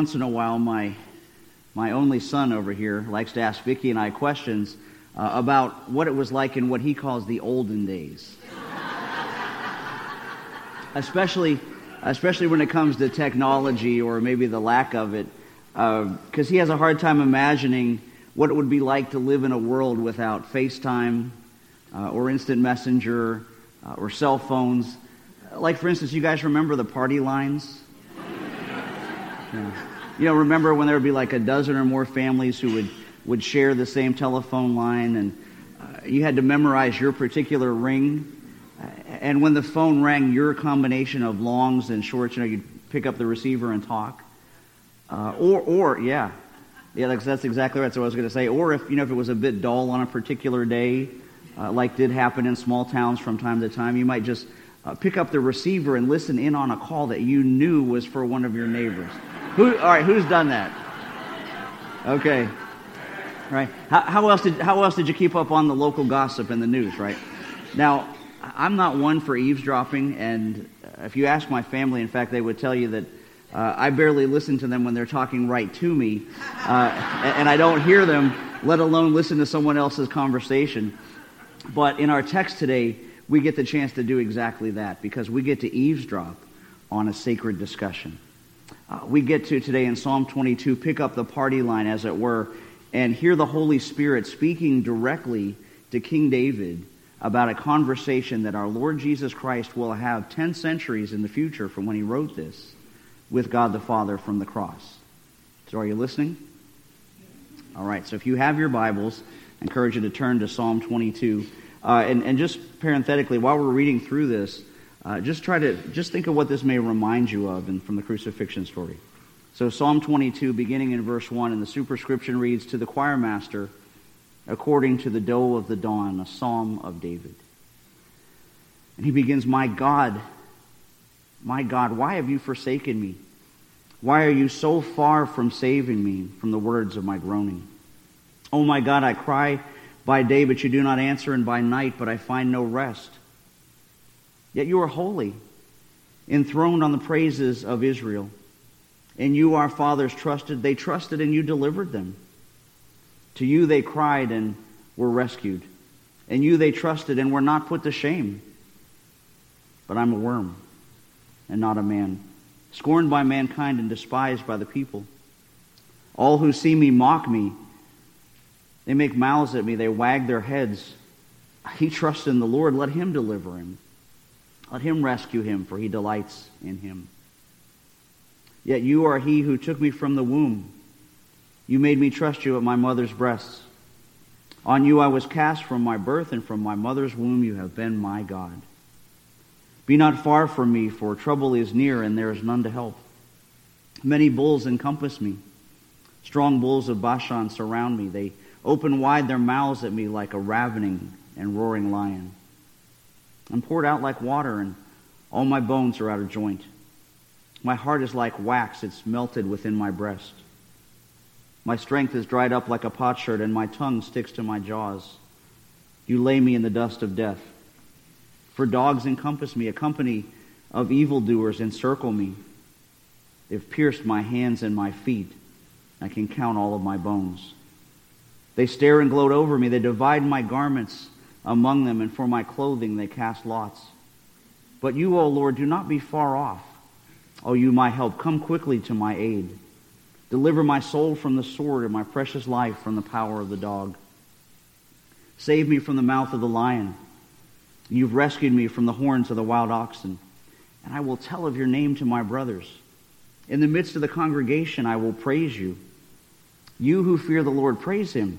Once in a while, my my only son over here likes to ask Vicki and I questions uh, about what it was like in what he calls the olden days. especially, especially when it comes to technology or maybe the lack of it, because uh, he has a hard time imagining what it would be like to live in a world without FaceTime uh, or instant messenger uh, or cell phones. Like, for instance, you guys remember the party lines? You know, remember when there would be like a dozen or more families who would, would share the same telephone line, and uh, you had to memorize your particular ring. And when the phone rang, your combination of longs and shorts, you know, you'd pick up the receiver and talk. Uh, or, or, yeah, yeah, that's, that's exactly right. So I was going to say, or if you know, if it was a bit dull on a particular day, uh, like did happen in small towns from time to time, you might just uh, pick up the receiver and listen in on a call that you knew was for one of your neighbors. Who, all right, who's done that? Okay. Right. How, how, else did, how else did you keep up on the local gossip and the news, right? Now, I'm not one for eavesdropping, and if you ask my family, in fact, they would tell you that uh, I barely listen to them when they're talking right to me, uh, and I don't hear them, let alone listen to someone else's conversation. But in our text today, we get the chance to do exactly that because we get to eavesdrop on a sacred discussion uh, we get to today in Psalm 22 pick up the party line, as it were, and hear the Holy Spirit speaking directly to King David about a conversation that our Lord Jesus Christ will have 10 centuries in the future from when he wrote this with God the Father from the cross. So, are you listening? All right, so if you have your Bibles, I encourage you to turn to Psalm 22. Uh, and, and just parenthetically, while we're reading through this, uh, just try to just think of what this may remind you of in, from the crucifixion story. So Psalm 22, beginning in verse 1, and the superscription reads, To the choir master, according to the doe of the dawn, a psalm of David. And he begins, My God, my God, why have you forsaken me? Why are you so far from saving me from the words of my groaning? Oh my God, I cry by day, but you do not answer, and by night, but I find no rest. Yet you are holy, enthroned on the praises of Israel. And you, our fathers, trusted. They trusted and you delivered them. To you they cried and were rescued. And you they trusted and were not put to shame. But I'm a worm and not a man, scorned by mankind and despised by the people. All who see me mock me. They make mouths at me. They wag their heads. He trusts in the Lord. Let him deliver him. Let him rescue him, for he delights in him. Yet you are he who took me from the womb. You made me trust you at my mother's breasts. On you I was cast from my birth, and from my mother's womb you have been my God. Be not far from me, for trouble is near, and there is none to help. Many bulls encompass me. Strong bulls of Bashan surround me. They open wide their mouths at me like a ravening and roaring lion. I'm poured out like water, and all my bones are out of joint. My heart is like wax, it's melted within my breast. My strength is dried up like a potsherd, and my tongue sticks to my jaws. You lay me in the dust of death. For dogs encompass me, a company of evildoers encircle me. They've pierced my hands and my feet. I can count all of my bones. They stare and gloat over me. They divide my garments among them, and for my clothing they cast lots. But you, O Lord, do not be far off. O you, my help, come quickly to my aid. Deliver my soul from the sword and my precious life from the power of the dog. Save me from the mouth of the lion. You've rescued me from the horns of the wild oxen. And I will tell of your name to my brothers. In the midst of the congregation, I will praise you. You who fear the Lord, praise him.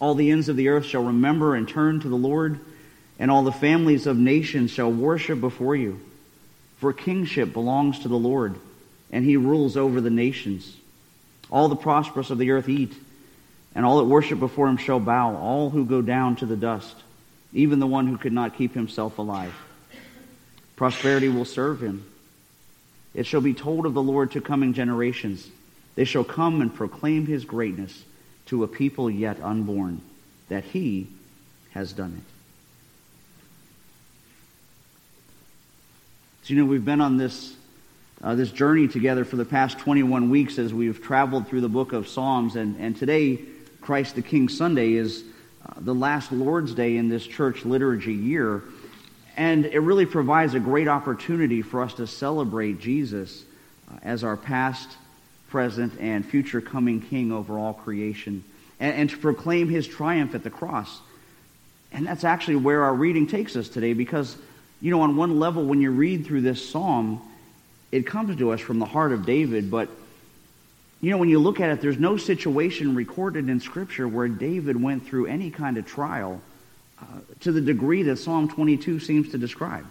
All the ends of the earth shall remember and turn to the Lord, and all the families of nations shall worship before you. For kingship belongs to the Lord, and he rules over the nations. All the prosperous of the earth eat, and all that worship before him shall bow, all who go down to the dust, even the one who could not keep himself alive. Prosperity will serve him. It shall be told of the Lord to coming generations. They shall come and proclaim his greatness to a people yet unborn, that he has done it. So, you know, we've been on this, uh, this journey together for the past 21 weeks as we've traveled through the book of Psalms. And, and today, Christ the King Sunday is uh, the last Lord's Day in this church liturgy year. And it really provides a great opportunity for us to celebrate Jesus uh, as our past, present, and future coming King over all creation, and, and to proclaim his triumph at the cross. And that's actually where our reading takes us today because you know, on one level, when you read through this psalm, it comes to us from the heart of David, but you know, when you look at it, there's no situation recorded in Scripture where David went through any kind of trial uh, to the degree that Psalm 22 seems to describe.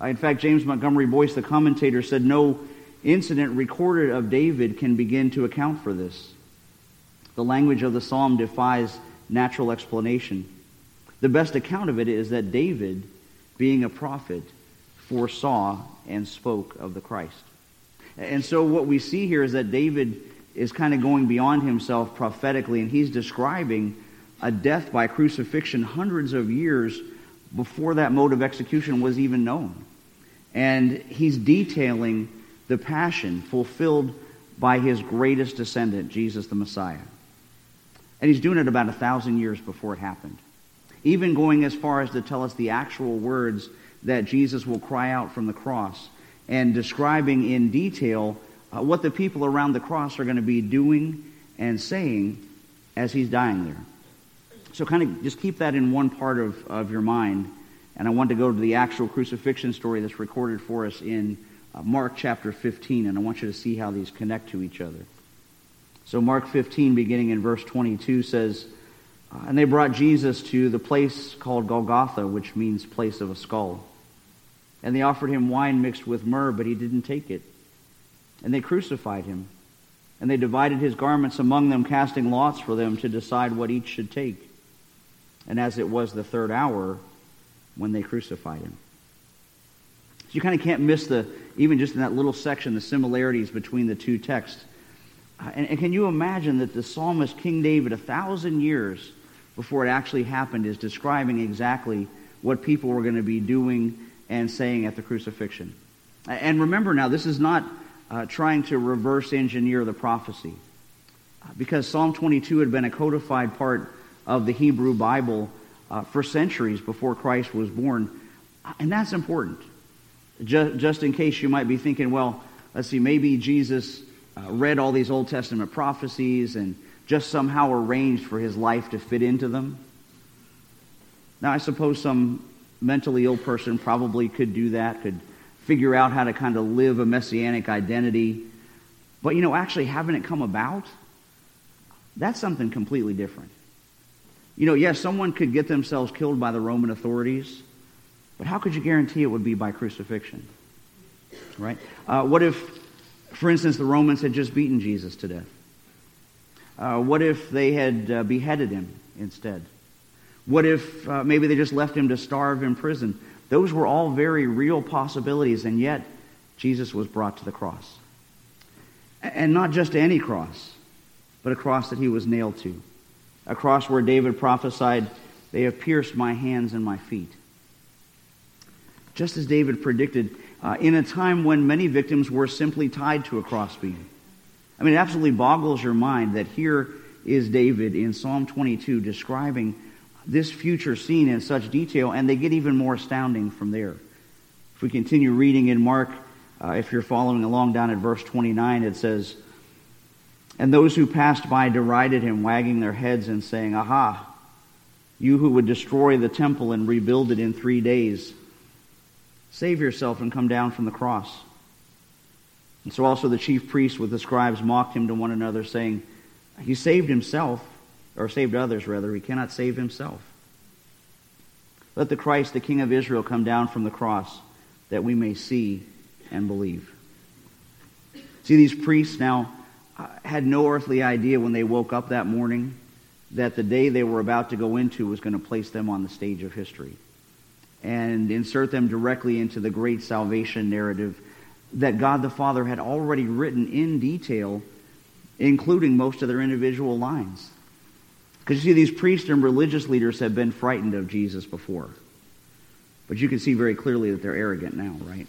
Uh, in fact, James Montgomery Boice, the commentator, said no incident recorded of David can begin to account for this. The language of the psalm defies natural explanation. The best account of it is that David being a prophet, foresaw and spoke of the Christ. And so what we see here is that David is kind of going beyond himself prophetically, and he's describing a death by crucifixion hundreds of years before that mode of execution was even known. And he's detailing the passion fulfilled by his greatest descendant, Jesus the Messiah. And he's doing it about a thousand years before it happened even going as far as to tell us the actual words that Jesus will cry out from the cross and describing in detail uh, what the people around the cross are going to be doing and saying as he's dying there. So kind of just keep that in one part of, of your mind. And I want to go to the actual crucifixion story that's recorded for us in Mark chapter 15, and I want you to see how these connect to each other. So Mark 15, beginning in verse 22, says, uh, and they brought Jesus to the place called Golgotha, which means place of a skull. And they offered him wine mixed with myrrh, but he didn't take it. And they crucified him. And they divided his garments among them, casting lots for them to decide what each should take. And as it was the third hour, when they crucified him. So you kind of can't miss the, even just in that little section, the similarities between the two texts. Uh, and, and can you imagine that the psalmist King David, a thousand years before it actually happened is describing exactly what people were going to be doing and saying at the crucifixion. And remember now, this is not uh, trying to reverse engineer the prophecy. Because Psalm 22 had been a codified part of the Hebrew Bible uh, for centuries before Christ was born. And that's important. Just, just in case you might be thinking, well, let's see, maybe Jesus uh, read all these Old Testament prophecies and just somehow arranged for his life to fit into them. Now, I suppose some mentally ill person probably could do that, could figure out how to kind of live a messianic identity. But, you know, actually having it come about, that's something completely different. You know, yes, someone could get themselves killed by the Roman authorities, but how could you guarantee it would be by crucifixion? Right? Uh, what if, for instance, the Romans had just beaten Jesus to death? Uh, what if they had uh, beheaded him instead? What if uh, maybe they just left him to starve in prison? Those were all very real possibilities, and yet Jesus was brought to the cross. And not just any cross, but a cross that he was nailed to. A cross where David prophesied, They have pierced my hands and my feet. Just as David predicted, uh, in a time when many victims were simply tied to a crossbeam. I mean, it absolutely boggles your mind that here is David in Psalm 22 describing this future scene in such detail, and they get even more astounding from there. If we continue reading in Mark, uh, if you're following along down at verse 29, it says, And those who passed by derided him, wagging their heads and saying, Aha, you who would destroy the temple and rebuild it in three days, save yourself and come down from the cross. And so also the chief priests with the scribes mocked him to one another, saying, He saved himself, or saved others rather, he cannot save himself. Let the Christ, the King of Israel, come down from the cross, that we may see and believe. See, these priests now uh, had no earthly idea when they woke up that morning that the day they were about to go into was going to place them on the stage of history and insert them directly into the great salvation narrative that God the Father had already written in detail, including most of their individual lines. Because you see, these priests and religious leaders have been frightened of Jesus before. But you can see very clearly that they're arrogant now, right?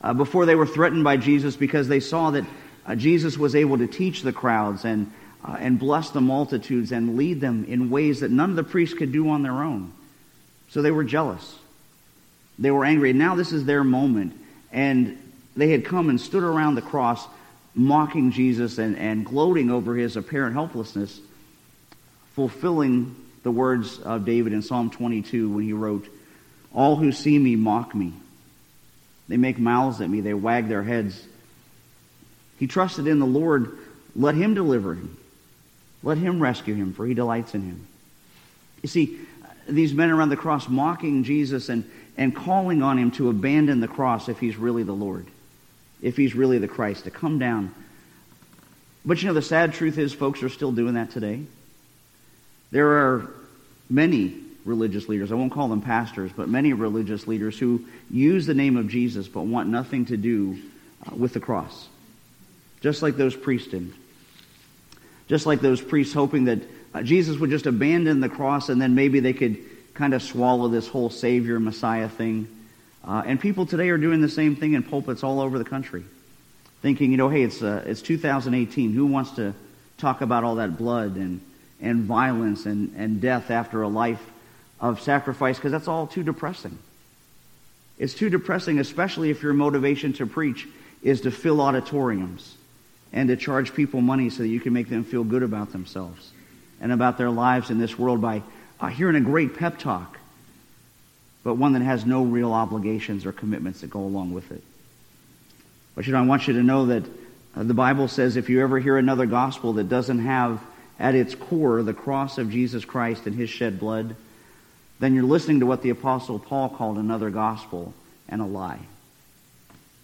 Uh, before they were threatened by Jesus because they saw that uh, Jesus was able to teach the crowds and, uh, and bless the multitudes and lead them in ways that none of the priests could do on their own. So they were jealous. They were angry. And now this is their moment. And they had come and stood around the cross mocking Jesus and, and gloating over his apparent helplessness, fulfilling the words of David in Psalm 22 when he wrote, All who see me mock me. They make mouths at me. They wag their heads. He trusted in the Lord. Let him deliver him. Let him rescue him, for he delights in him. You see, these men around the cross mocking Jesus and, and calling on him to abandon the cross if he's really the Lord, if he's really the Christ, to come down. But you know, the sad truth is, folks are still doing that today. There are many religious leaders, I won't call them pastors, but many religious leaders who use the name of Jesus but want nothing to do uh, with the cross. Just like those priests did. Just like those priests hoping that Jesus would just abandon the cross and then maybe they could kind of swallow this whole Savior, Messiah thing. Uh, and people today are doing the same thing in pulpits all over the country. Thinking, you know, hey, it's, uh, it's 2018. Who wants to talk about all that blood and, and violence and, and death after a life of sacrifice? Because that's all too depressing. It's too depressing, especially if your motivation to preach is to fill auditoriums and to charge people money so that you can make them feel good about themselves and about their lives in this world by uh, hearing a great pep talk, but one that has no real obligations or commitments that go along with it. But you know, I want you to know that uh, the Bible says if you ever hear another gospel that doesn't have at its core the cross of Jesus Christ and his shed blood, then you're listening to what the Apostle Paul called another gospel and a lie.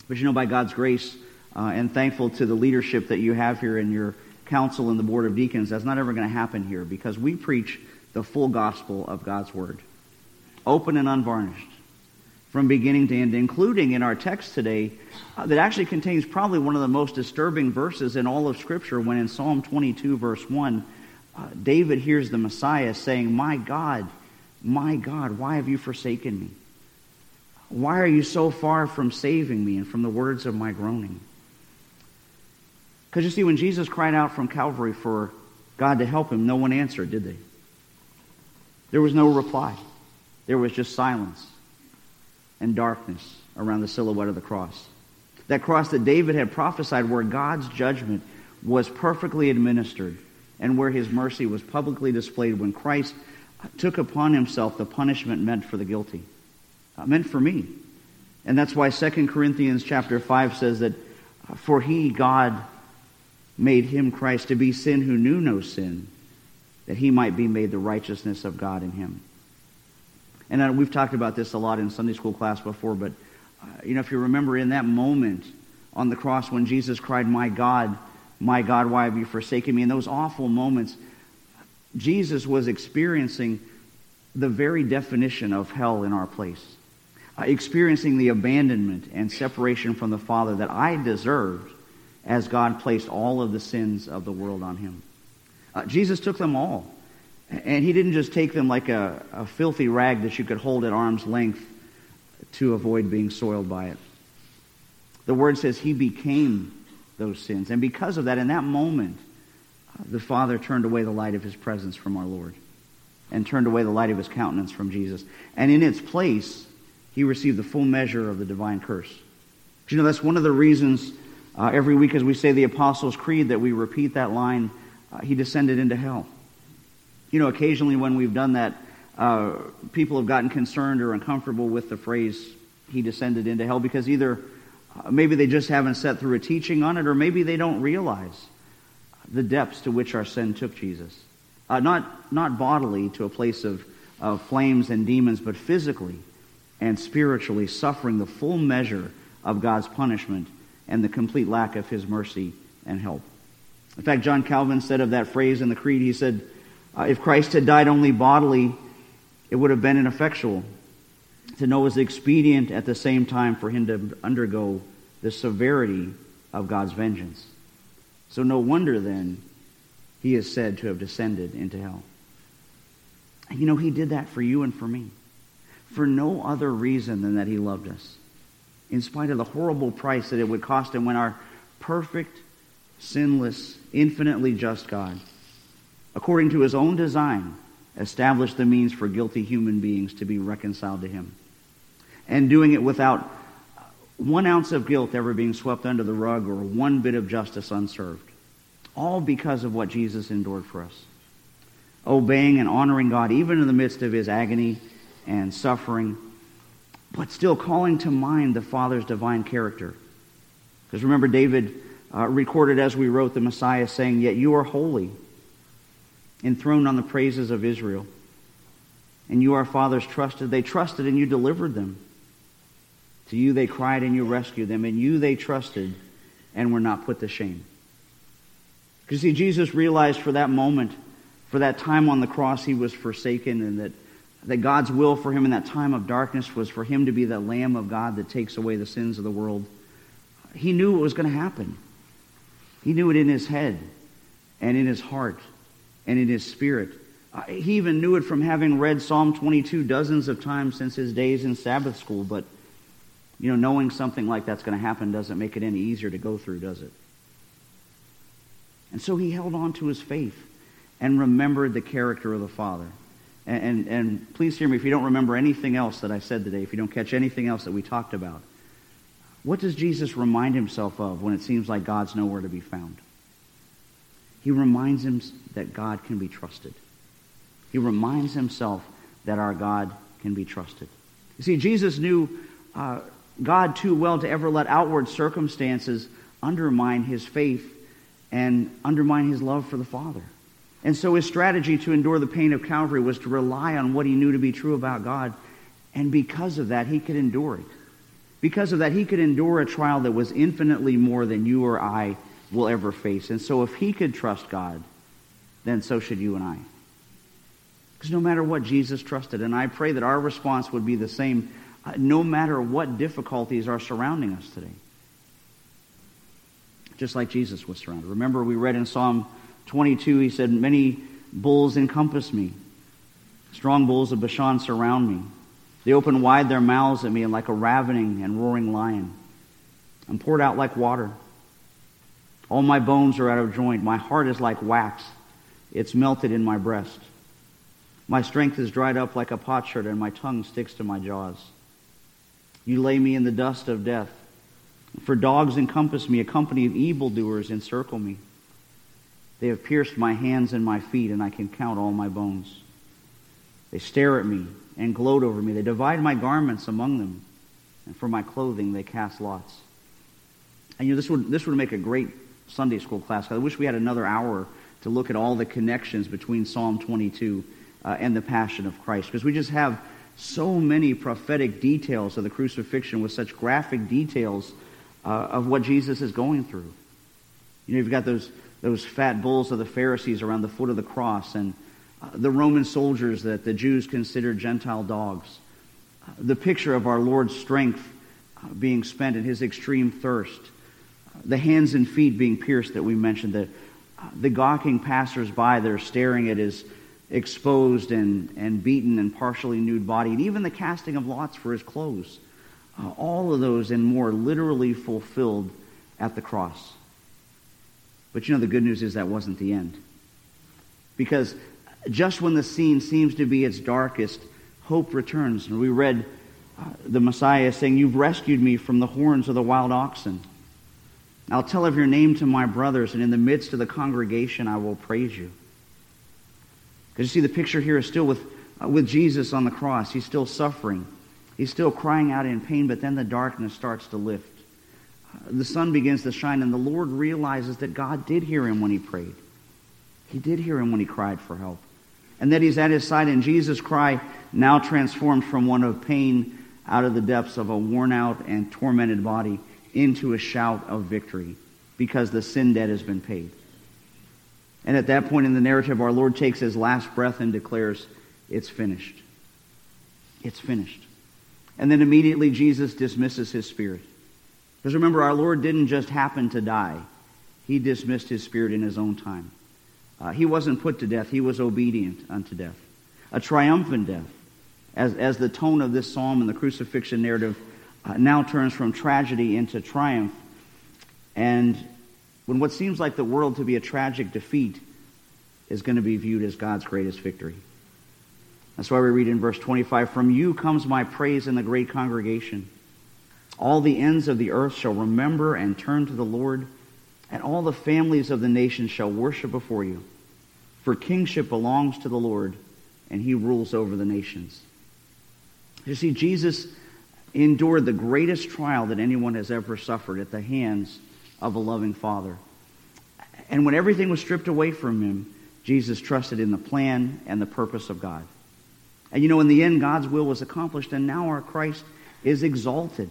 But you know, by God's grace, uh, and thankful to the leadership that you have here in your council and the board of deacons. That's not ever going to happen here because we preach the full gospel of God's word, open and unvarnished, from beginning to end, including in our text today uh, that actually contains probably one of the most disturbing verses in all of Scripture when in Psalm 22, verse 1, uh, David hears the Messiah saying, My God, my God, why have you forsaken me? Why are you so far from saving me and from the words of my groaning? Because you see, when Jesus cried out from Calvary for God to help him, no one answered, did they? There was no reply. There was just silence and darkness around the silhouette of the cross. That cross that David had prophesied where God's judgment was perfectly administered and where his mercy was publicly displayed when Christ took upon himself the punishment meant for the guilty, uh, meant for me. And that's why 2 Corinthians chapter 5 says that uh, for he, God, made him Christ to be sin who knew no sin, that he might be made the righteousness of God in him. And we've talked about this a lot in Sunday school class before, but uh, you know, if you remember in that moment on the cross when Jesus cried, My God, my God, why have you forsaken me? In those awful moments, Jesus was experiencing the very definition of hell in our place, uh, experiencing the abandonment and separation from the Father that I deserved as God placed all of the sins of the world on him. Uh, Jesus took them all. And he didn't just take them like a, a filthy rag that you could hold at arm's length to avoid being soiled by it. The word says he became those sins. And because of that, in that moment, the Father turned away the light of his presence from our Lord and turned away the light of his countenance from Jesus. And in its place, he received the full measure of the divine curse. you know, that's one of the reasons uh, every week, as we say the Apostles' Creed, that we repeat that line, uh, He descended into hell. You know, occasionally when we've done that, uh, people have gotten concerned or uncomfortable with the phrase, He descended into hell, because either uh, maybe they just haven't sat through a teaching on it, or maybe they don't realize the depths to which our sin took Jesus. Uh, not, not bodily to a place of, of flames and demons, but physically and spiritually suffering the full measure of God's punishment and the complete lack of his mercy and help. In fact, John Calvin said of that phrase in the Creed, he said, uh, if Christ had died only bodily, it would have been ineffectual to know was expedient at the same time for him to undergo the severity of God's vengeance. So no wonder then he is said to have descended into hell. You know, he did that for you and for me. For no other reason than that he loved us. In spite of the horrible price that it would cost him when our perfect, sinless, infinitely just God, according to his own design, established the means for guilty human beings to be reconciled to him. And doing it without one ounce of guilt ever being swept under the rug or one bit of justice unserved. All because of what Jesus endured for us. Obeying and honoring God even in the midst of his agony and suffering, but still calling to mind the Father's divine character. Because remember, David uh, recorded as we wrote the Messiah saying, Yet you are holy, enthroned on the praises of Israel. And you, our fathers, trusted. They trusted and you delivered them. To you they cried and you rescued them. And you they trusted and were not put to shame. Because see, Jesus realized for that moment, for that time on the cross, he was forsaken and that, that God's will for him in that time of darkness was for him to be the Lamb of God that takes away the sins of the world. He knew what was going to happen. He knew it in his head and in his heart and in his spirit. Uh, he even knew it from having read Psalm 22 dozens of times since his days in Sabbath school, but you know, knowing something like that's going to happen doesn't make it any easier to go through, does it? And so he held on to his faith and remembered the character of the Father. And, and, and, please hear me if you don't remember anything else that I said today, if you don't catch anything else that we talked about. What does Jesus remind himself of when it seems like God's nowhere to be found? He reminds him that God can be trusted. He reminds himself that our God can be trusted. You see, Jesus knew uh, God too well to ever let outward circumstances undermine his faith and undermine his love for the Father. And so his strategy to endure the pain of Calvary was to rely on what he knew to be true about God. And because of that, he could endure it. Because of that, he could endure a trial that was infinitely more than you or I will ever face. And so if he could trust God, then so should you and I. Because no matter what Jesus trusted, and I pray that our response would be the same uh, no matter what difficulties are surrounding us today. Just like Jesus was surrounded. Remember, we read in Psalm 22, he said, Many bulls encompass me. Strong bulls of Bashan surround me. They open wide their mouths at me and like a ravening and roaring lion. I'm poured out like water. All my bones are out of joint. My heart is like wax. It's melted in my breast. My strength is dried up like a potsherd, and my tongue sticks to my jaws. You lay me in the dust of death. For dogs encompass me, a company of evildoers encircle me. They have pierced my hands and my feet, and I can count all my bones. They stare at me and gloat over me. They divide my garments among them, and for my clothing they cast lots. And you know, this would, this would make a great Sunday school class. I wish we had another hour to look at all the connections between Psalm 22 uh, and the Passion of Christ, because we just have so many prophetic details of the crucifixion with such graphic details uh, of what Jesus is going through. You know, you've got those, those fat bulls of the Pharisees around the foot of the cross and uh, the Roman soldiers that the Jews considered Gentile dogs. Uh, the picture of our Lord's strength uh, being spent in his extreme thirst. The hands and feet being pierced that we mentioned. The, the gawking passersby that are staring at his exposed and, and beaten and partially nude body, and even the casting of lots for his clothes. All of those and more literally fulfilled at the cross. But you know, the good news is that wasn't the end. Because just when the scene seems to be its darkest, hope returns. And we read uh, the Messiah saying, You've rescued me from the horns of the wild oxen. I'll tell of your name to my brothers, and in the midst of the congregation I will praise you. Because you see, the picture here is still with, uh, with Jesus on the cross. He's still suffering. He's still crying out in pain, but then the darkness starts to lift. The sun begins to shine, and the Lord realizes that God did hear him when he prayed. He did hear him when he cried for help. And that he's at his side, and Jesus' cry now transformed from one of pain out of the depths of a worn out and tormented body into a shout of victory because the sin debt has been paid. And at that point in the narrative, our Lord takes his last breath and declares, It's finished. It's finished. And then immediately Jesus dismisses his spirit. Because remember, our Lord didn't just happen to die, he dismissed his spirit in his own time. Uh, he wasn't put to death, he was obedient unto death. A triumphant death. As, as the tone of this psalm and the crucifixion narrative uh, now turns from tragedy into triumph. And when what seems like the world to be a tragic defeat is going to be viewed as God's greatest victory. That's why we read in verse 25 From you comes my praise in the great congregation. All the ends of the earth shall remember and turn to the Lord, and all the families of the nations shall worship before you. For kingship belongs to the Lord, and he rules over the nations. You see, Jesus endured the greatest trial that anyone has ever suffered at the hands of a loving Father. And when everything was stripped away from him, Jesus trusted in the plan and the purpose of God. And you know, in the end, God's will was accomplished, and now our Christ is exalted.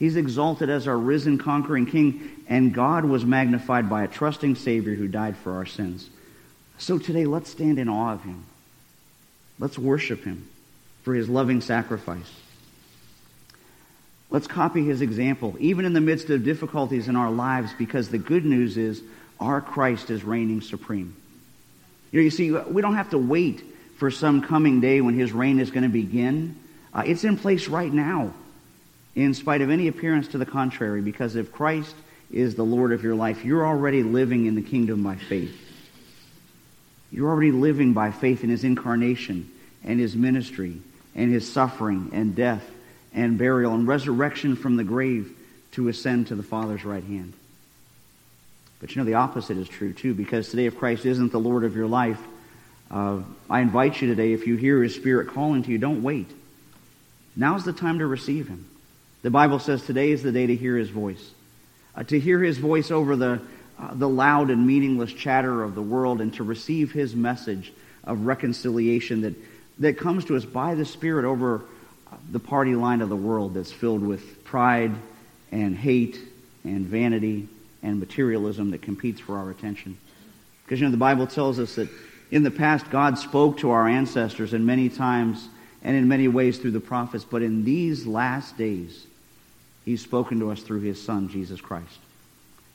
He's exalted as our risen, conquering King, and God was magnified by a trusting Savior who died for our sins. So today, let's stand in awe of him. Let's worship him for his loving sacrifice. Let's copy his example, even in the midst of difficulties in our lives, because the good news is our Christ is reigning supreme. You, know, you see, we don't have to wait for some coming day when his reign is going to begin. Uh, it's in place right now, in spite of any appearance to the contrary, because if Christ is the Lord of your life, you're already living in the kingdom by faith. You're already living by faith in his incarnation and his ministry and his suffering and death and burial and resurrection from the grave to ascend to the Father's right hand. But you know, the opposite is true too, because today, if Christ isn't the Lord of your life, uh, I invite you today, if you hear His Spirit calling to you, don't wait. Now's the time to receive Him. The Bible says today is the day to hear His voice. Uh, to hear His voice over the, uh, the loud and meaningless chatter of the world and to receive His message of reconciliation that, that comes to us by the Spirit over the party line of the world that's filled with pride and hate and vanity and materialism that competes for our attention. Because, you know, the Bible tells us that in the past, God spoke to our ancestors in many times and in many ways through the prophets, but in these last days, He's spoken to us through His Son, Jesus Christ.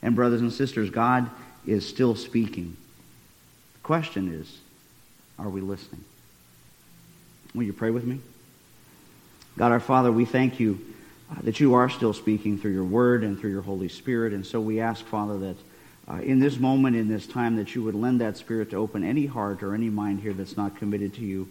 And, brothers and sisters, God is still speaking. The question is, are we listening? Will you pray with me? God our Father, we thank you uh, that you are still speaking through your word and through your Holy Spirit. And so we ask, Father, that uh, in this moment, in this time, that you would lend that Spirit to open any heart or any mind here that's not committed to you.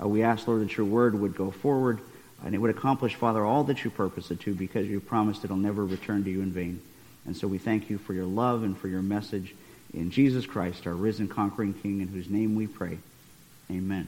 Uh, we ask, Lord, that your word would go forward and it would accomplish, Father, all that you purpose it to because you promised it'll never return to you in vain. And so we thank you for your love and for your message in Jesus Christ, our risen, conquering King, in whose name we pray. Amen.